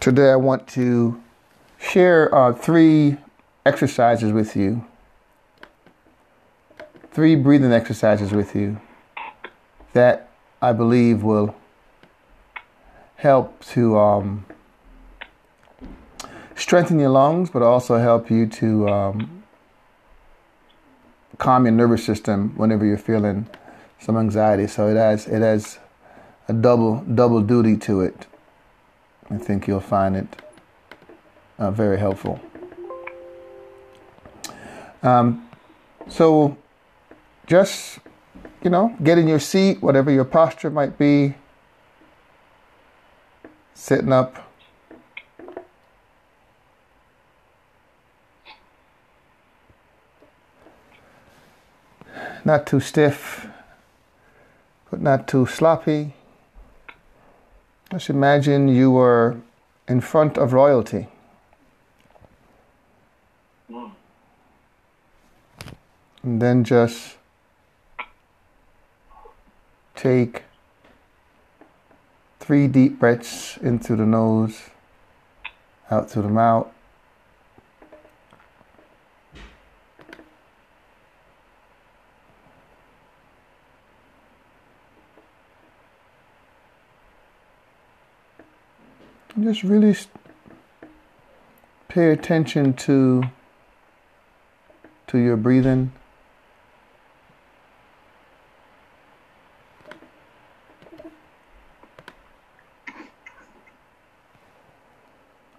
Today, I want to share uh, three exercises with you, three breathing exercises with you that I believe will help to um, strengthen your lungs, but also help you to um, calm your nervous system whenever you're feeling some anxiety. So it has it has a double double duty to it. I think you'll find it uh, very helpful. Um, so just, you know, get in your seat, whatever your posture might be, sitting up. Not too stiff, but not too sloppy. Just imagine you were in front of royalty. And then just take three deep breaths in through the nose, out through the mouth. Just really pay attention to to your breathing.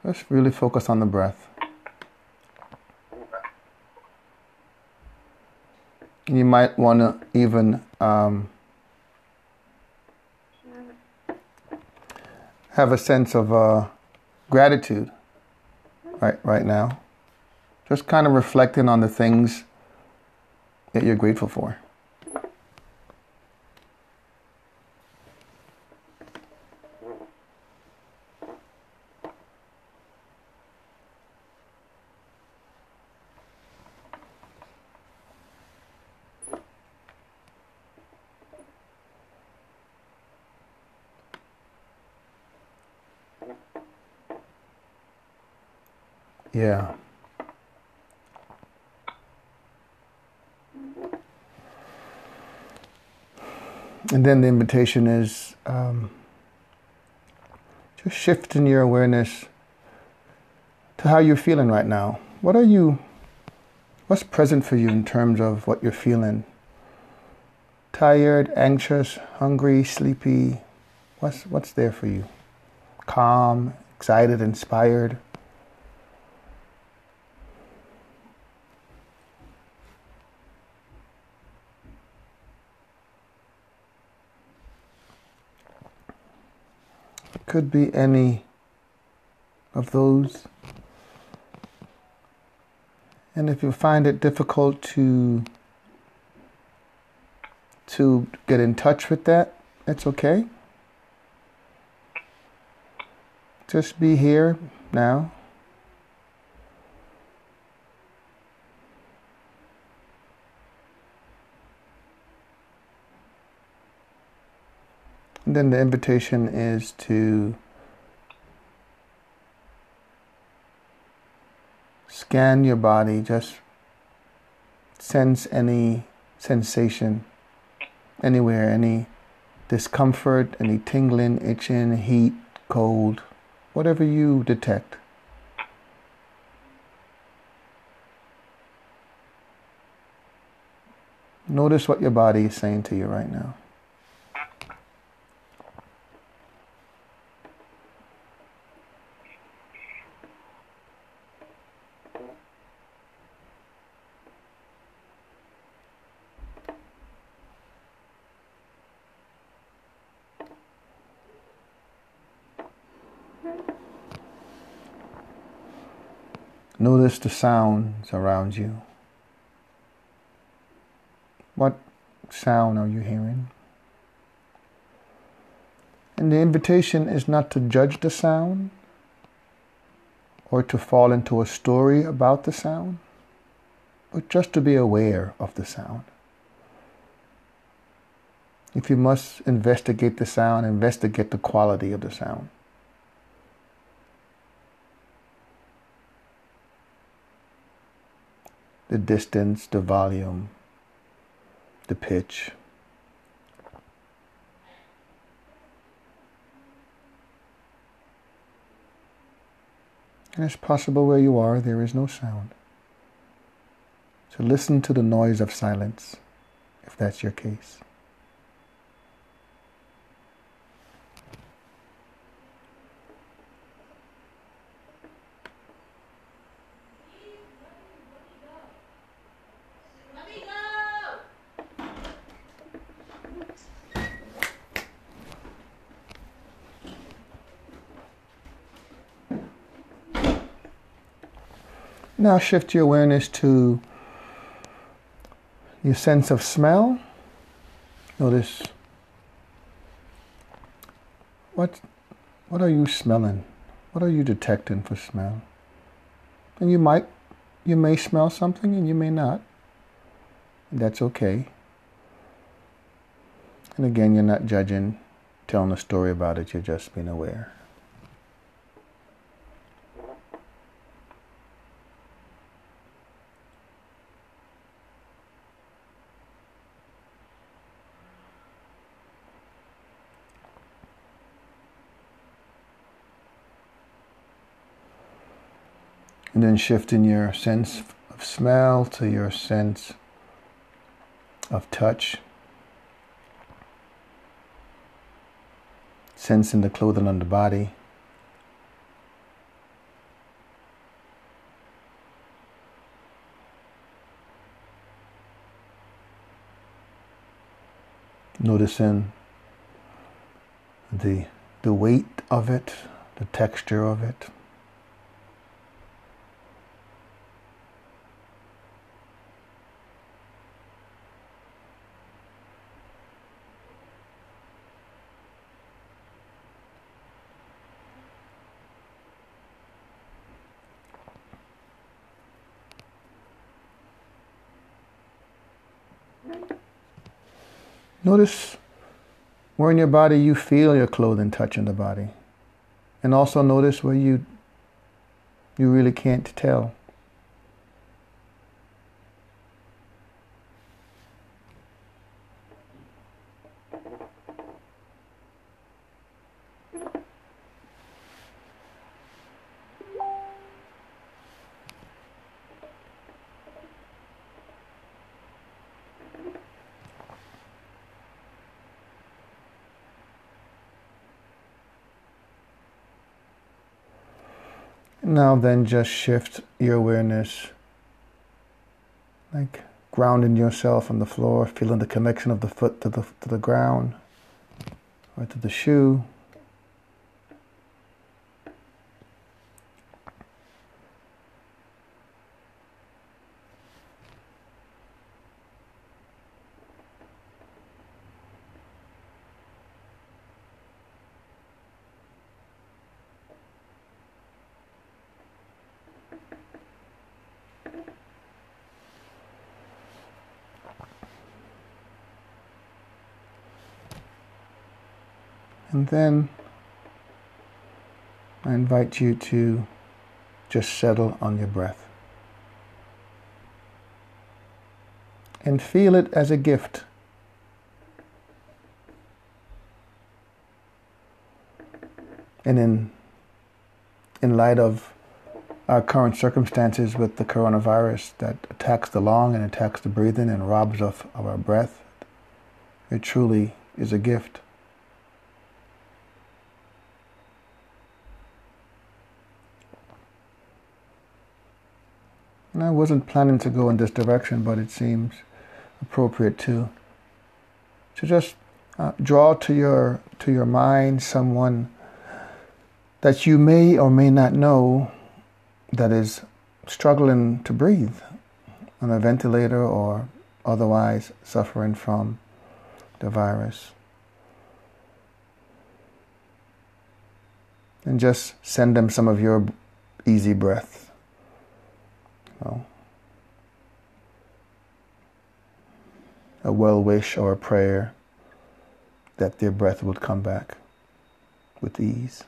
Let's really focus on the breath. You might want to even um, have a sense of uh, gratitude right right now. Just kind of reflecting on the things that you're grateful for. Yeah. And then the invitation is um, just shifting your awareness to how you're feeling right now. What are you, what's present for you in terms of what you're feeling? Tired, anxious, hungry, sleepy? What's, what's there for you? Calm, excited, inspired? Could be any of those. And if you find it difficult to to get in touch with that, that's okay. Just be here now. Then the invitation is to scan your body, just sense any sensation anywhere, any discomfort, any tingling, itching, heat, cold, whatever you detect. Notice what your body is saying to you right now. Notice the sounds around you. What sound are you hearing? And the invitation is not to judge the sound or to fall into a story about the sound, but just to be aware of the sound. If you must investigate the sound, investigate the quality of the sound. The distance, the volume, the pitch. And it's possible where you are, there is no sound. So listen to the noise of silence, if that's your case. Now shift your awareness to your sense of smell. Notice what what are you smelling? What are you detecting for smell? And you might you may smell something and you may not. That's okay. And again, you're not judging, telling a story about it, you're just being aware. And then shifting your sense of smell to your sense of touch. Sensing the clothing on the body. Noticing the, the weight of it, the texture of it. Notice where in your body you feel your clothing touching the body. And also notice where you you really can't tell. Now then just shift your awareness like grounding yourself on the floor, feeling the connection of the foot to the to the ground or to the shoe. Then I invite you to just settle on your breath. And feel it as a gift. And in, in light of our current circumstances with the coronavirus that attacks the lung and attacks the breathing and robs us of our breath, it truly is a gift. And I wasn't planning to go in this direction, but it seems appropriate to to just uh, draw to your to your mind someone that you may or may not know that is struggling to breathe on a ventilator or otherwise suffering from the virus. And just send them some of your easy breath. Well, a well wish or a prayer that their breath would come back with ease.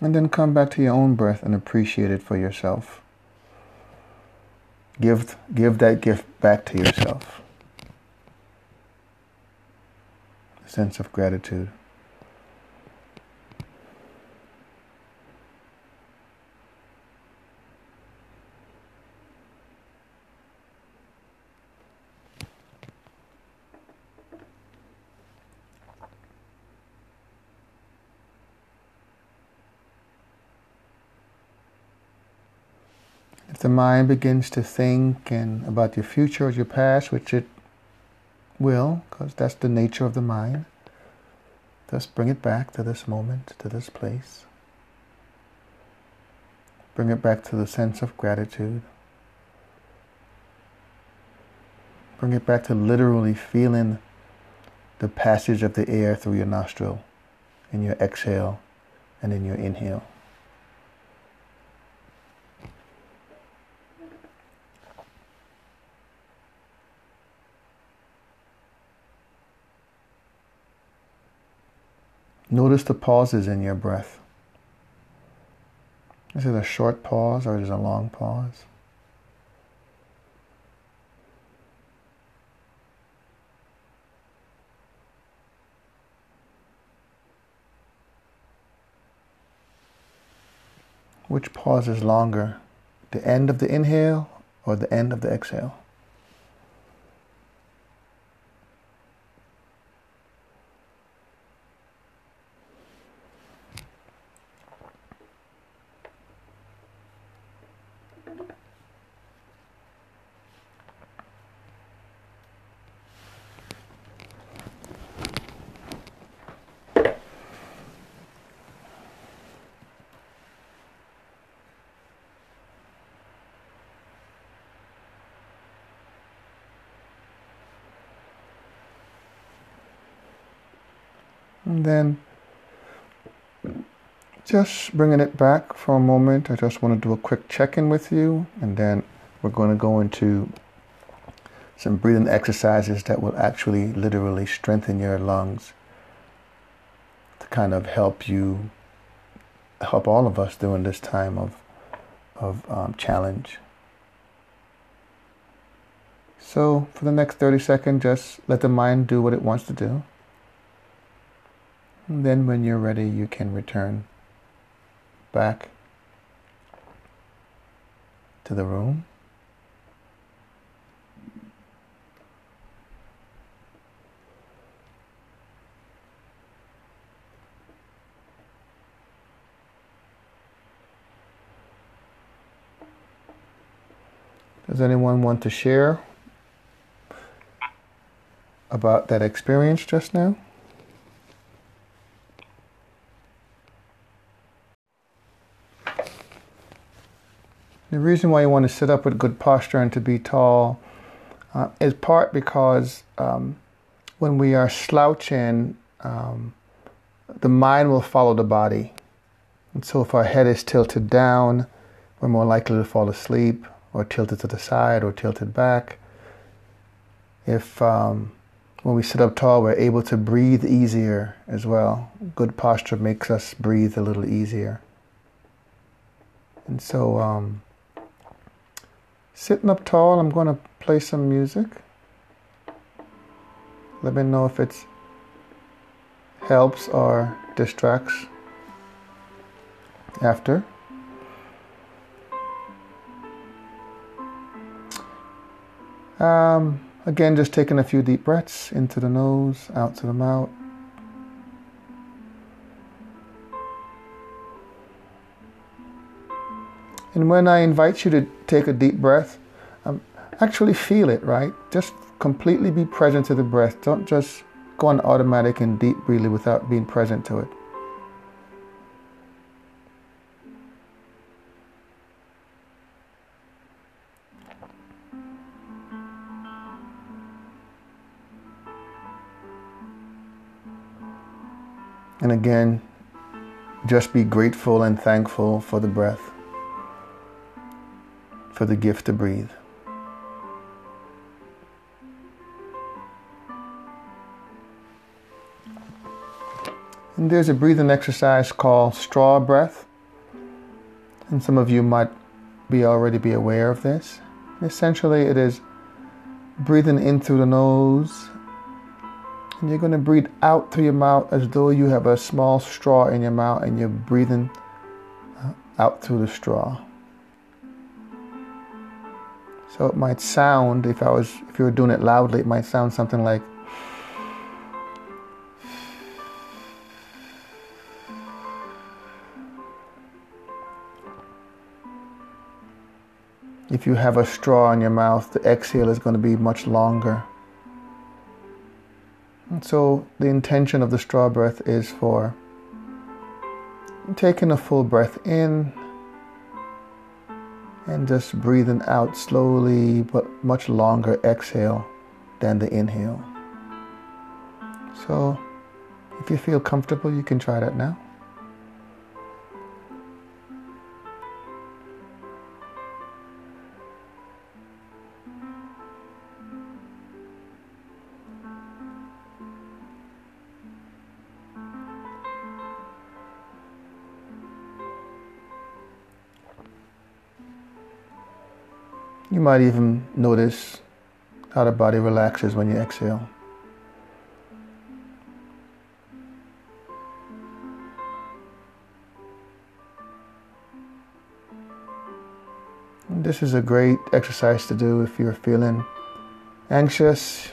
And then come back to your own breath and appreciate it for yourself. Give, give that gift back to yourself. A sense of gratitude. Mind begins to think and about your future or your past, which it will, because that's the nature of the mind, just bring it back to this moment, to this place. Bring it back to the sense of gratitude. Bring it back to literally feeling the passage of the air through your nostril in your exhale and in your inhale. Notice the pauses in your breath. Is it a short pause or is it a long pause? Which pause is longer? The end of the inhale or the end of the exhale? And then just bringing it back for a moment, I just want to do a quick check in with you, and then we're going to go into some breathing exercises that will actually literally strengthen your lungs to kind of help you, help all of us during this time of, of um, challenge. So, for the next 30 seconds, just let the mind do what it wants to do. Then when you're ready, you can return back to the room. Does anyone want to share about that experience just now? The reason why you want to sit up with good posture and to be tall uh, is part because um, when we are slouching, um, the mind will follow the body. And so if our head is tilted down, we're more likely to fall asleep or tilted to the side or tilted back. If um, when we sit up tall, we're able to breathe easier as well. Good posture makes us breathe a little easier. And so, um, Sitting up tall, I'm going to play some music. Let me know if it helps or distracts after. Um, again, just taking a few deep breaths into the nose, out to the mouth. And when I invite you to take a deep breath, um, actually feel it, right? Just completely be present to the breath. Don't just go on automatic and deep breathing without being present to it. And again, just be grateful and thankful for the breath for the gift to breathe. And there's a breathing exercise called straw breath. And some of you might be already be aware of this. Essentially, it is breathing in through the nose, and you're going to breathe out through your mouth as though you have a small straw in your mouth and you're breathing uh, out through the straw. So it might sound, if I was, if you were doing it loudly, it might sound something like. If you have a straw in your mouth, the exhale is going to be much longer. And so the intention of the straw breath is for taking a full breath in and just breathing out slowly but much longer exhale than the inhale. So if you feel comfortable, you can try that now. Might even notice how the body relaxes when you exhale. this is a great exercise to do if you're feeling anxious,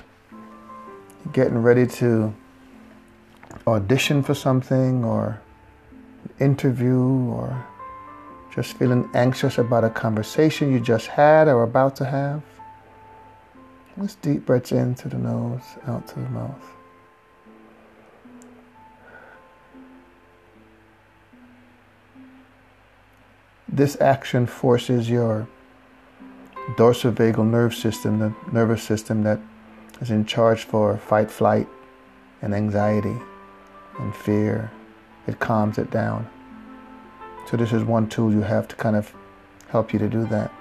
getting ready to audition for something or interview or just feeling anxious about a conversation you just had or about to have. Just deep breaths in to the nose, out to the mouth. This action forces your dorsal vagal nerve system, the nervous system that is in charge for fight, flight, and anxiety and fear. It calms it down. So this is one tool you have to kind of help you to do that.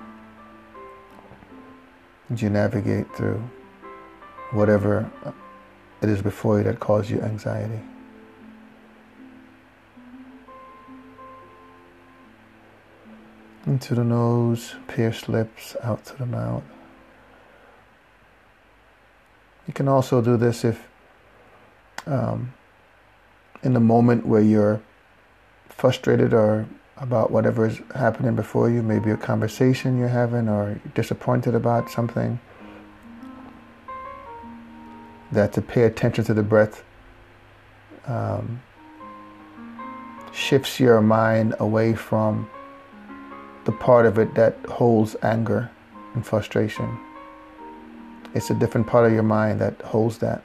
As you navigate through whatever it is before you that causes you anxiety. Into the nose, pierced lips, out to the mouth. You can also do this if, um, in the moment where you're frustrated or about whatever is happening before you, maybe a conversation you're having or disappointed about something, that to pay attention to the breath um, shifts your mind away from the part of it that holds anger and frustration. It's a different part of your mind that holds that.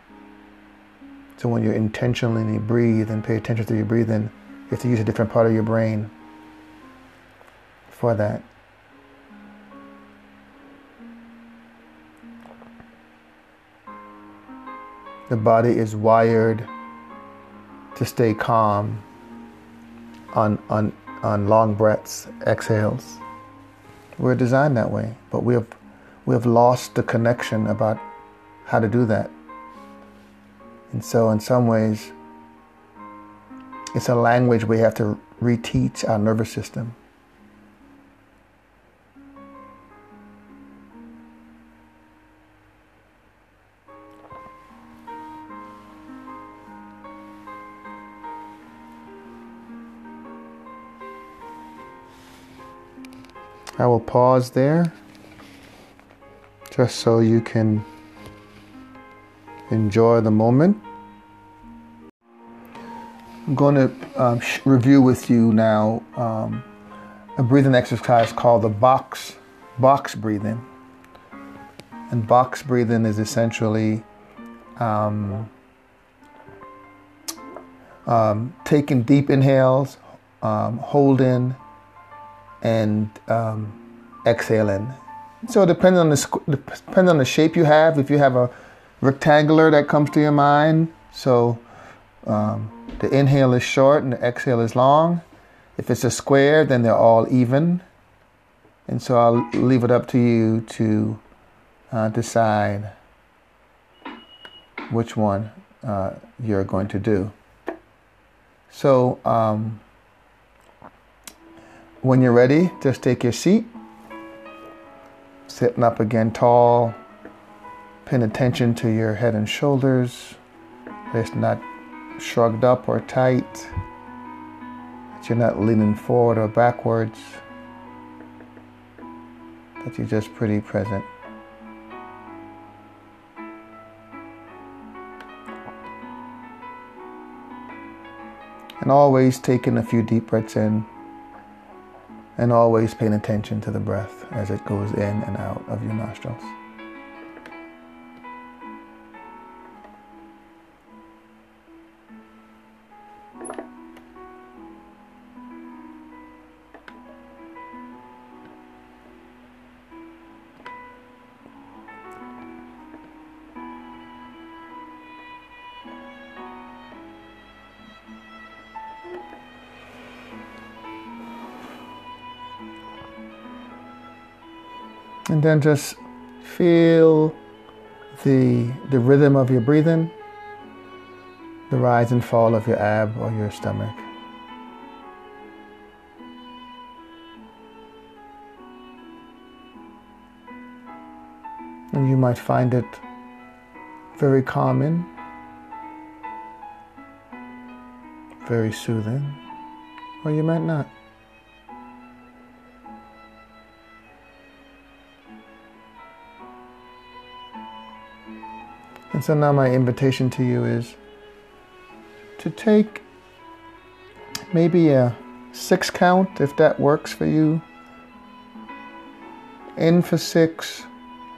So when you intentionally breathe and pay attention to your breathing, you have to use a different part of your brain for that. The body is wired to stay calm on, on, on long breaths, exhales. We're designed that way, but we have, we have lost the connection about how to do that. And so, in some ways, it's a language we have to reteach our nervous system. I will pause there just so you can enjoy the moment. Going to um, sh- review with you now um, a breathing exercise called the box box breathing. And box breathing is essentially um, um taking deep inhales, um, holding, and um, exhaling. So depending on the depending on the shape you have, if you have a rectangular that comes to your mind, so um, the inhale is short and the exhale is long. If it's a square, then they're all even. And so I'll leave it up to you to uh, decide which one uh, you're going to do. So um, when you're ready, just take your seat. Sitting up again tall. Paying attention to your head and shoulders. It's not shrugged up or tight. That you're not leaning forward or backwards. That you're just pretty present. And always taking a few deep breaths in and always paying attention to the breath as it goes in and out of your nostrils. And then just feel the, the rhythm of your breathing, the rise and fall of your ab or your stomach. And you might find it very calming, very soothing, or you might not. And so now my invitation to you is to take maybe a six count if that works for you. In for six,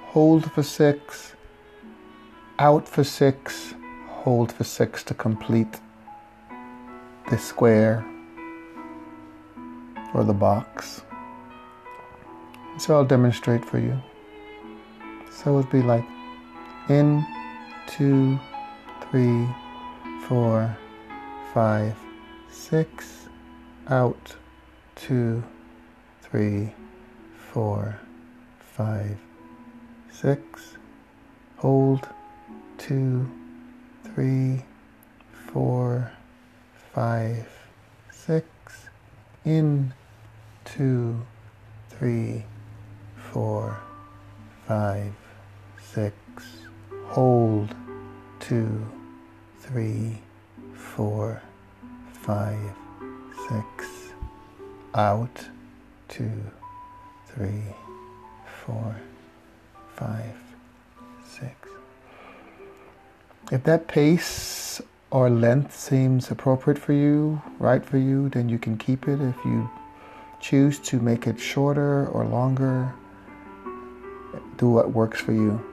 hold for six, out for six, hold for six to complete the square or the box. So I'll demonstrate for you. So it would be like in two, three, four, five, six, out, two, three, four, five, six, hold, two, three, four, five, six, in, two, three, four, five, six, hold, two, three, four, five, six. Out, two, three, four, five, six. If that pace or length seems appropriate for you, right for you, then you can keep it. If you choose to make it shorter or longer, do what works for you.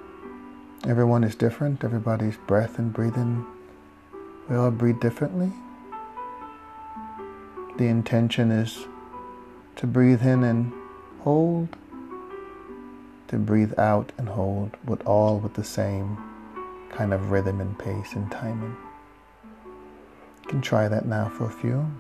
Everyone is different. Everybody's breath and breathing, we all breathe differently. The intention is to breathe in and hold, to breathe out and hold, but all with the same kind of rhythm and pace and timing. You can try that now for a few.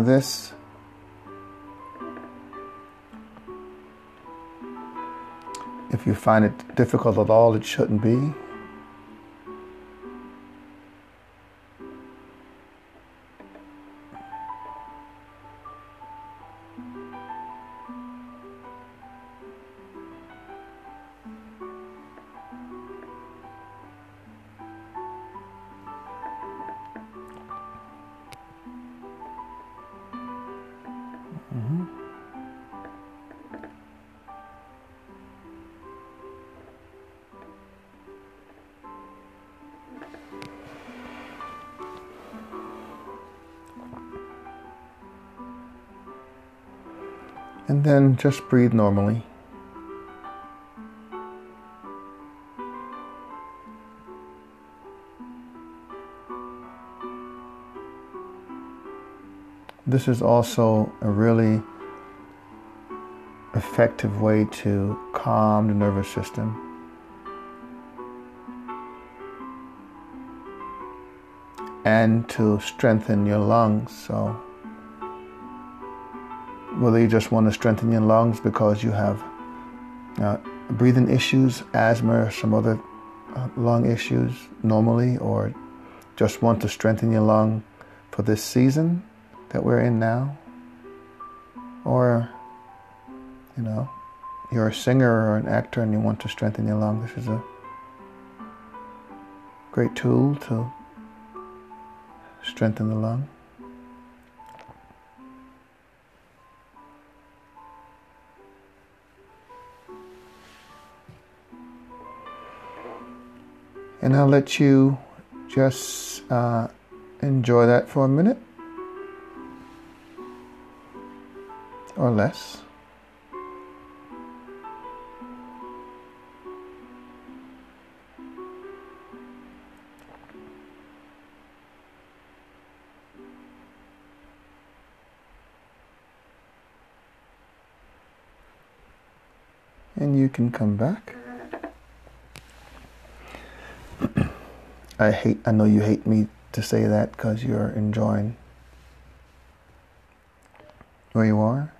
This if you find it difficult at all, it shouldn't be. And then just breathe normally. This is also a really effective way to calm the nervous system. And to strengthen your lungs. So whether you just want to strengthen your lungs because you have uh, breathing issues, asthma, some other uh, lung issues normally, or just want to strengthen your lung for this season that we're in now, or you know, you're a singer or an actor and you want to strengthen your lung, this is a great tool to strengthen the lung. And I'll let you just uh, enjoy that for a minute or less. And you can come back. I hate. I know you hate me to say that because you're enjoying where you are.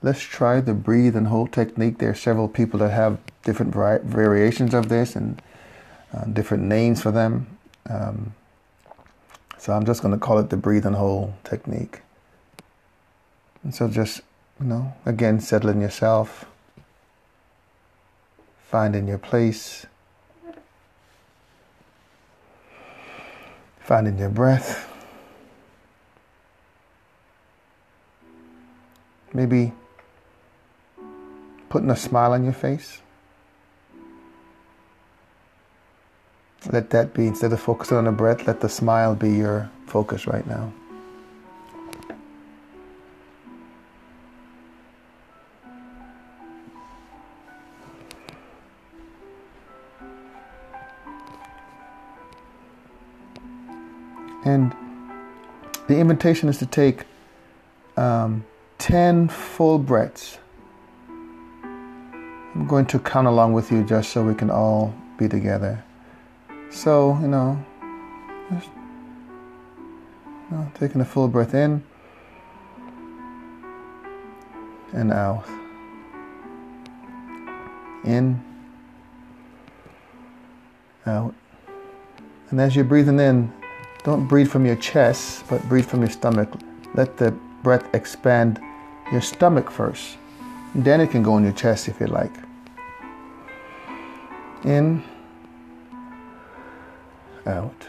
Let's try the breathe and hold technique. There are several people that have different vari- variations of this and uh, different names for them. Um, so I'm just going to call it the breathe and hold technique. And so just, you know, again, settling yourself finding your place, finding your breath. Maybe putting a smile on your face. Let that be, instead of focusing on the breath, let the smile be your focus right now. And the invitation is to take um, 10 full breaths. I'm going to count along with you just so we can all be together. So, you know, just, you know taking a full breath in and out. In, out. And as you're breathing in, don't breathe from your chest, but breathe from your stomach. Let the breath expand your stomach first. Then it can go in your chest if you like. In, out.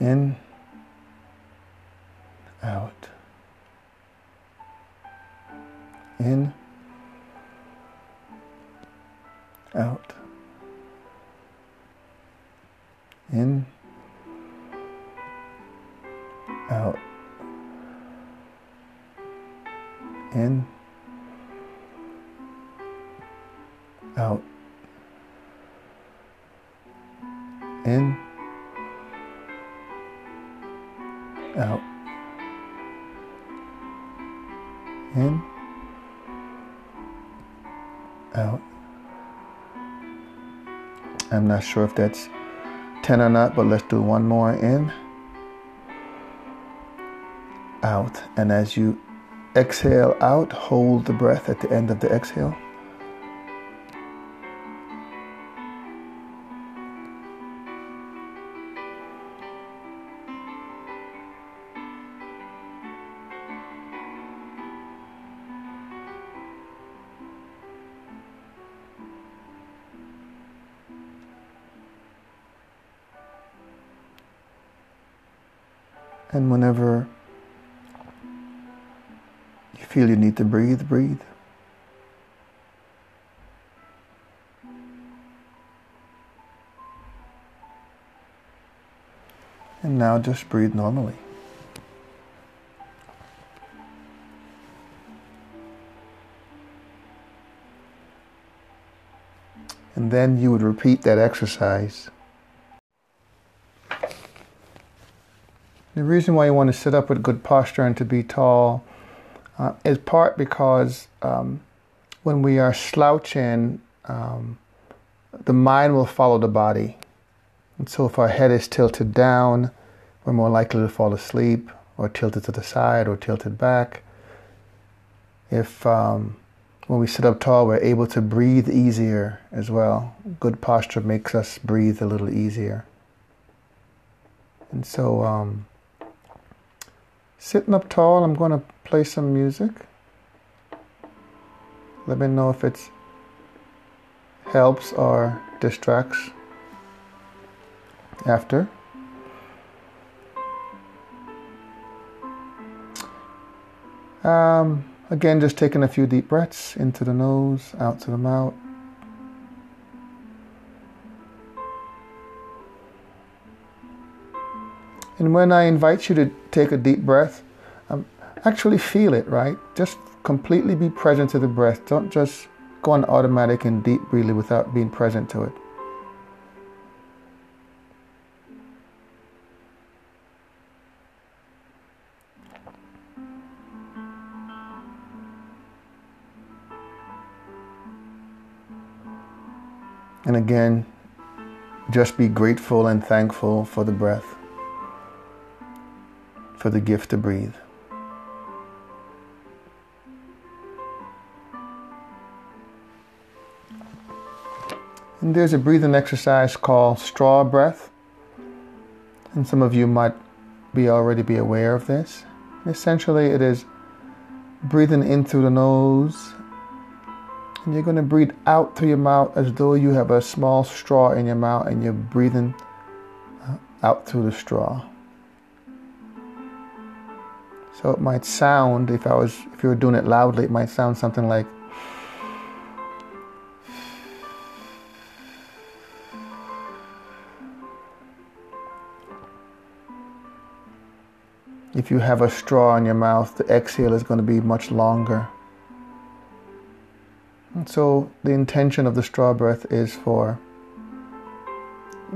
In, out. In, out. In, out, in, out, in, out, in, out. I'm not sure if that's 10 or not, but let's do one more in, out. And as you exhale out, hold the breath at the end of the exhale. And whenever you feel you need to breathe, breathe. And now just breathe normally. And And then you would repeat that exercise. The reason why you want to sit up with good posture and to be tall uh, is part because um, when we are slouching, um, the mind will follow the body. And so if our head is tilted down, we're more likely to fall asleep or tilted to the side or tilted back. If um, when we sit up tall, we're able to breathe easier as well. Good posture makes us breathe a little easier. And so, um, sitting up tall, I'm going to play some music. Let me know if it helps or distracts after. Um, again, just taking a few deep breaths into the nose, out to the mouth. And when I invite you to take a deep breath, um, actually feel it, right? Just completely be present to the breath. Don't just go on automatic and deep breathing without being present to it. And again, just be grateful and thankful for the breath, for the gift to breathe. And there's a breathing exercise called straw breath. And some of you might be already be aware of this. Essentially, it is breathing in through the nose and you're going to breathe out through your mouth as though you have a small straw in your mouth and you're breathing uh, out through the straw. So it might sound, if I was, if you were doing it loudly, it might sound something like. If you have a straw in your mouth, the exhale is going to be much longer. And so the intention of the straw breath is for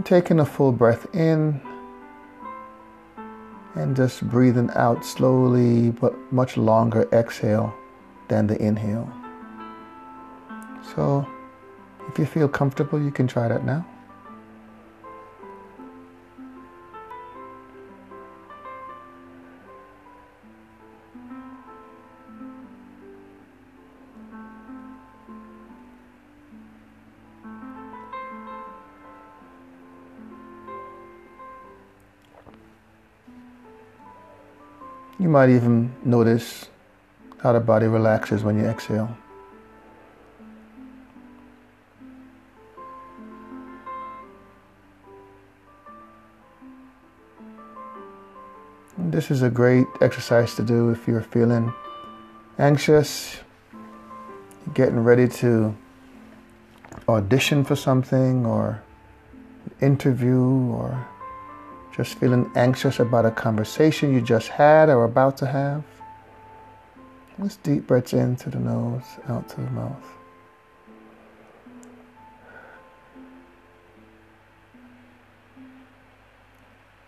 taking a full breath in and just breathing out slowly but much longer exhale than the inhale. So if you feel comfortable, you can try that now. Might even notice how the body relaxes when you exhale. this is a great exercise to do if you're feeling anxious, getting ready to audition for something or interview or just feeling anxious about a conversation you just had or about to have. Just deep breaths in to the nose, out to the mouth.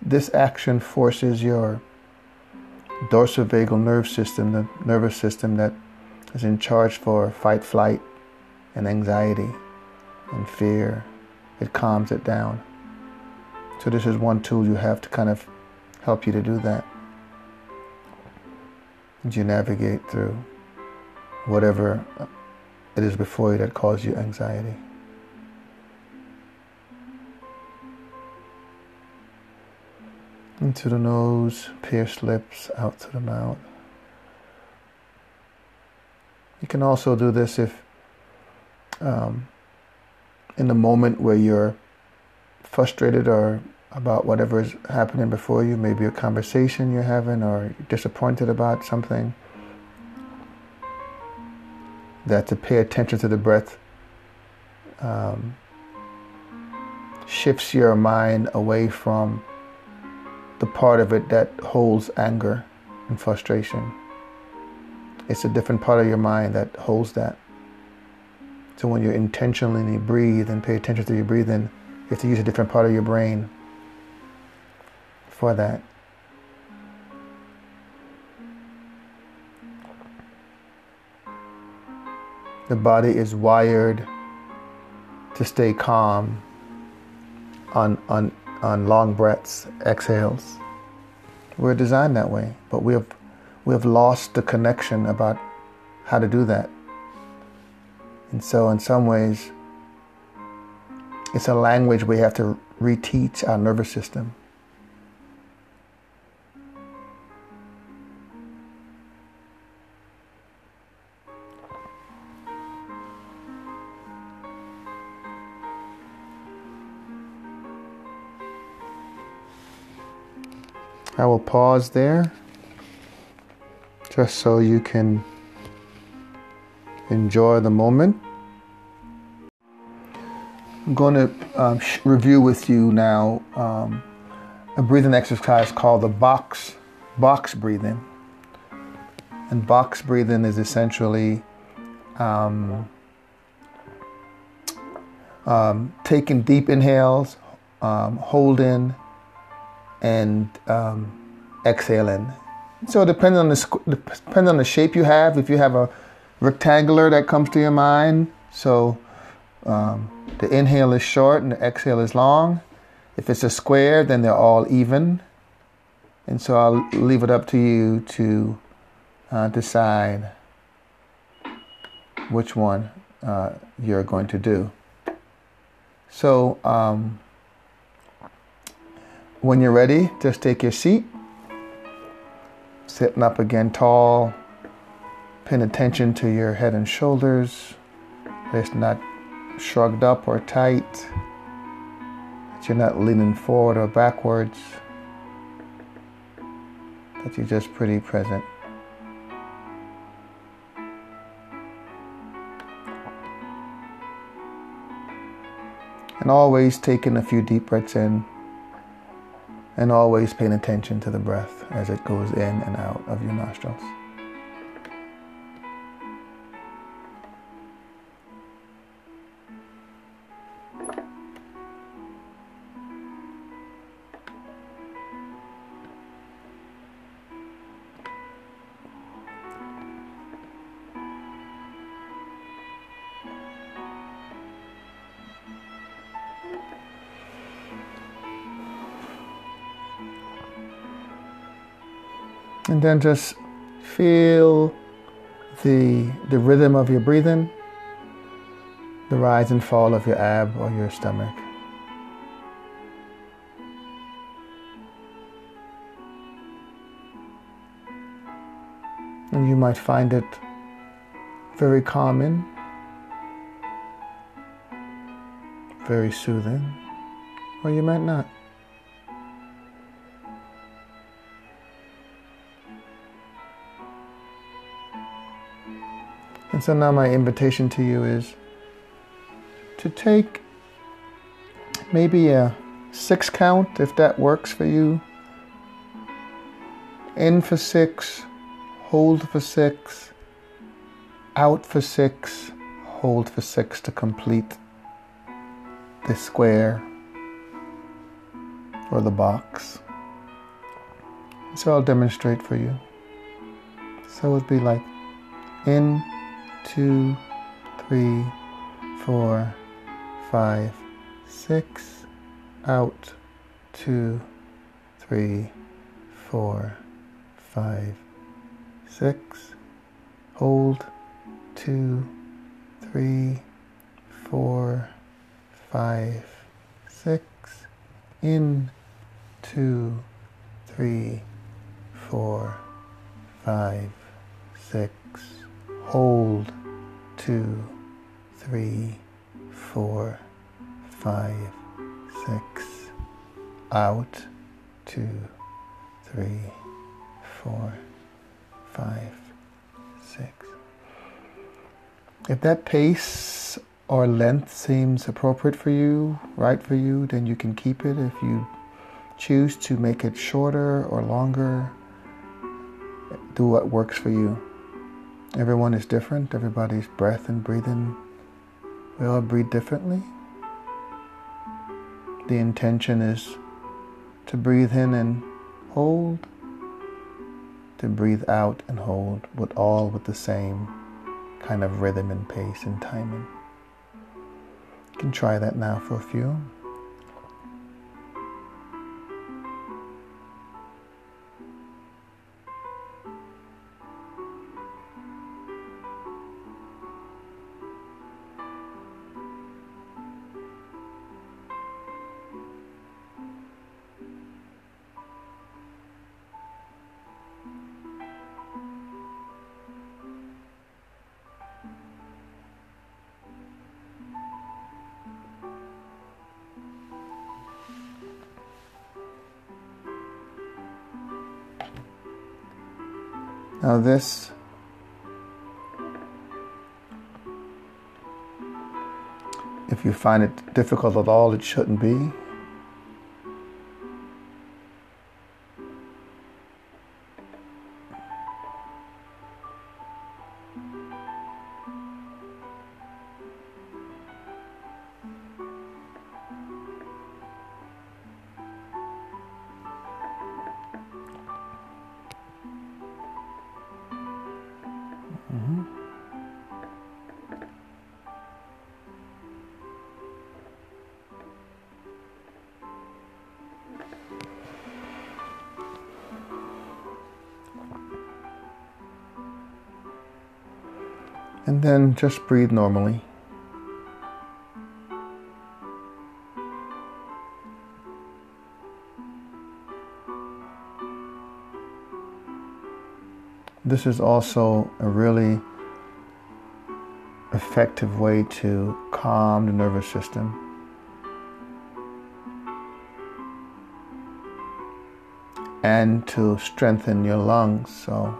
This action forces your dorsal vagal nerve system, the nervous system that is in charge for fight, flight, and anxiety and fear. It calms it down. So this is one tool you have to kind of help you to do that. As you navigate through whatever it is before you that causes you anxiety. Into the nose, pierced lips, out to the mouth. You can also do this if, um, in the moment where you're frustrated or about whatever is happening before you, maybe a conversation you're having or disappointed about something, that to pay attention to the breath um, shifts your mind away from the part of it that holds anger and frustration. It's a different part of your mind that holds that. So when you intentionally breathe and pay attention to your breathing, have to use a different part of your brain for that. The body is wired to stay calm on, on, on long breaths, exhales. We're designed that way, but we have, we have lost the connection about how to do that. And so, in some ways, it's a language we have to reteach our nervous system. I will pause there just so you can enjoy the moment. I'm going to um, review with you now um, a breathing exercise called the box box breathing. And box breathing is essentially um, um taking deep inhales, um, holding, and um, exhaling. So depending on the depends on the shape you have. If you have a rectangular that comes to your mind, so um, the inhale is short and the exhale is long. If it's a square, then they're all even. And so I'll leave it up to you to uh, decide which one uh, you're going to do. So um, when you're ready, just take your seat. Sitting up again tall. Paying attention to your head and shoulders. It's not shrugged up or tight. That you're not leaning forward or backwards. That you're just pretty present. And always taking a few deep breaths in and always paying attention to the breath as it goes in and out of your nostrils. And then just feel the, the rhythm of your breathing, the rise and fall of your ab or your stomach. And you might find it very calming, very soothing, or you might not. And so now my invitation to you is to take maybe a six count if that works for you. In for six, hold for six, out for six, hold for six to complete the square or the box. So I'll demonstrate for you. So it would be like in two, three, four, five, six, out, two, three, four, five, six, hold, two, three, four, five, six, in, two, three, four, five, six, hold. Two, three, four, five, six, out, two, three, four, five, six. If that pace or length seems appropriate for you, right for you, then you can keep it. If you choose to make it shorter or longer, do what works for you. Everyone is different. Everybody's breath and breathing We all breathe differently. The intention is to breathe in and hold, to breathe out and hold, but all with the same kind of rhythm and pace and timing. You can try that now for a few. Now, this if you find it difficult at all, it shouldn't be. And just breathe normally. This is also a really effective way to calm the nervous system. And to strengthen your lungs. So,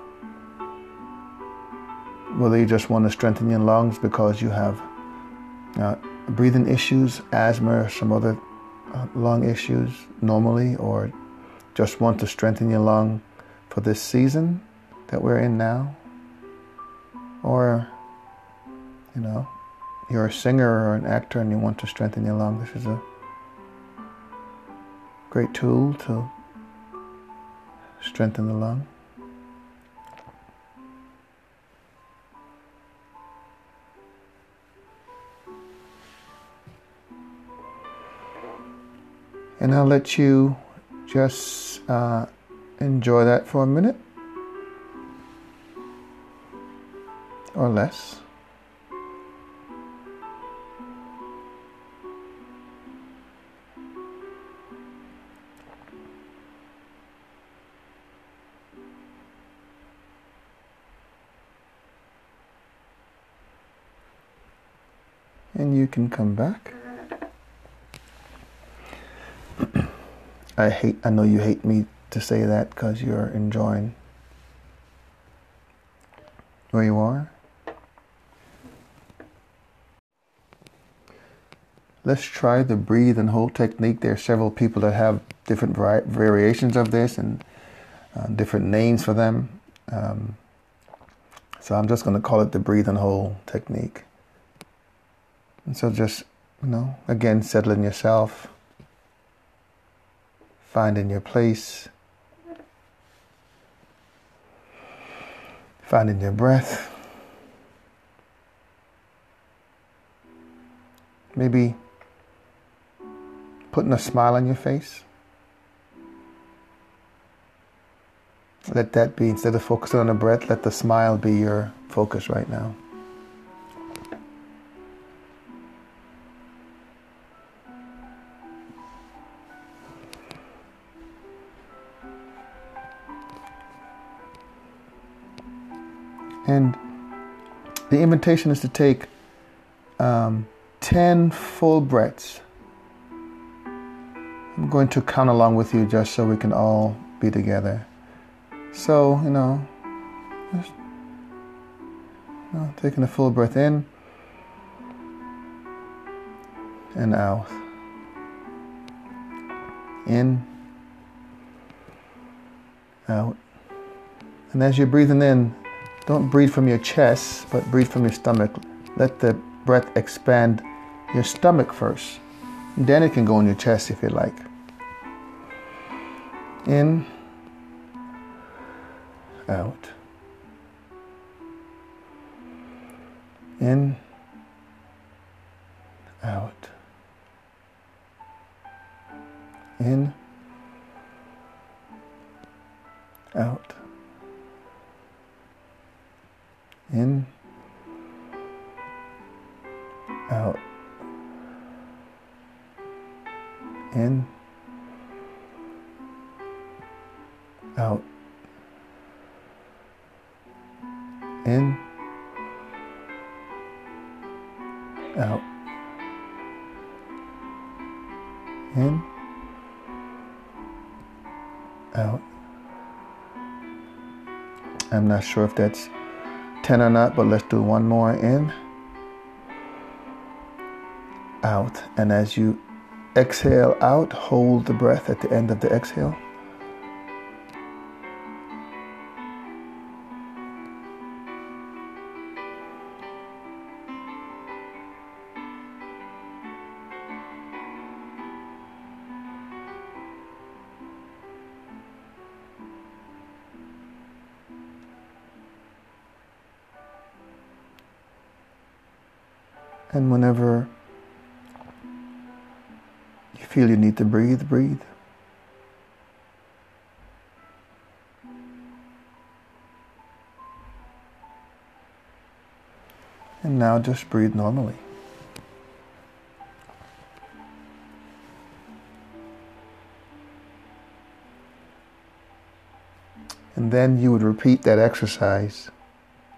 whether you just want to strengthen your lungs because you have uh, breathing issues, asthma, or some other uh, lung issues normally, or just want to strengthen your lung for this season that we're in now, or you know, you're a singer or an actor and you want to strengthen your lung, this is a great tool to strengthen the lung. And I'll let you just uh, enjoy that for a minute or less. And you can come back. I hate, I know you hate me to say that because you're enjoying where you are. Let's try the breathe and hold technique. There are several people that have different vari- variations of this and uh, different names for them. Um, so I'm just going to call it the breathe and hold technique. And so just, you know, again, settling yourself, finding your place, finding your breath. Maybe putting a smile on your face. Let that be, instead of focusing on the breath, let the smile be your focus right now. And the invitation is to take um, 10 full breaths. I'm going to count along with you just so we can all be together. So, you know, just you know, taking a full breath in and out. In, out. And as you're breathing in, don't breathe from your chest, but breathe from your stomach. Let the breath expand your stomach first. Then it can go in your chest if you like. In, out. In, out. In, out. In, out. In, out. In, out. In, out. I'm not sure if that's 10 or not, but let's do one more in, out. And as you exhale out, hold the breath at the end of the exhale. Need to breathe, breathe. And now just breathe normally. And then you would repeat that exercise